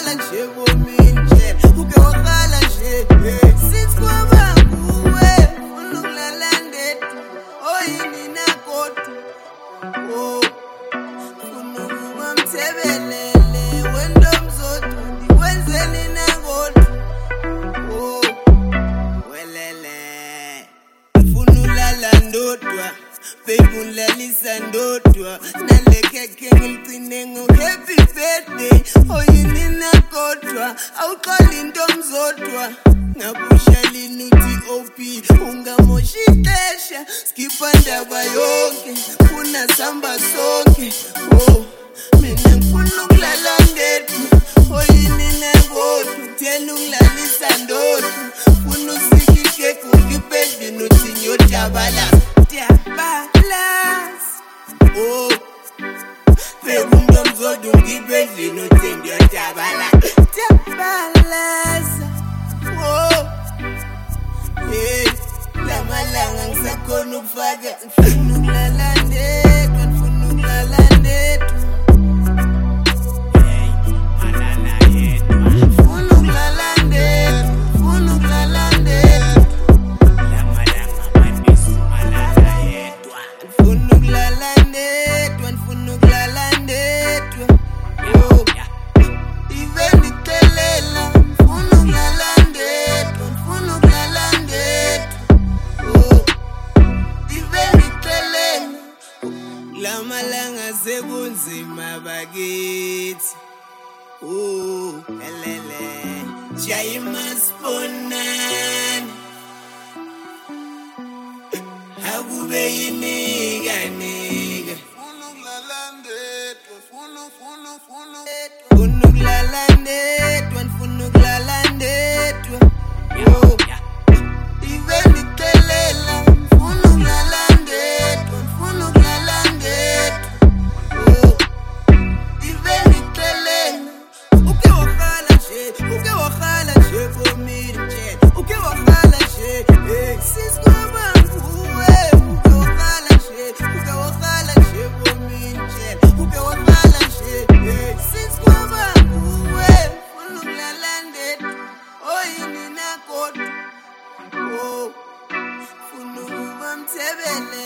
uke warhala nje mtshela. Uke warhala nje, hey sisikwaba nguwe. Ufuna ukulala ndedwa, oyini nakodwa. Oh, ufuna ukuba mthebelele, wento mzodwa, ndikwenzeni nakodwa. Oh, welele ngifuna ulala ndodwa babe ungilalisa ndodwa nalekhekhe ngiligcine ngo-happy birthday oyini nakodwa awuxoli into mzodwa. Ngabushalini uthi op ungamoshi ixesha skipha ndaba yonke. Funa samba sonke. Oh mina ngifuna ukulala ndedwa oyini nakodwa kutheni ungilalisa ndodwa. Funa usikikeke ungibhedini uthi ngiyodabalasa dabalasa oh bekumntu omzodwa ungibhedini uthi ngiyodabalasa dabalasa oh hey lamalanga ngisakhona ukufaka Lamalanga sekunzima bakithi. Oh, elele. Jayimasponani. akube yinika shit. Uke wakhala nje for me to. Uke wakhala nje. Hey, sis kuba nguwe. Uke wakhala nje. Uke wakhala nje for me to chat. Uke wakhala nje. Hey, sis kuba nguwe. Funa ukulalande. Oyini nakho. Oh. Funa ukubamthebele.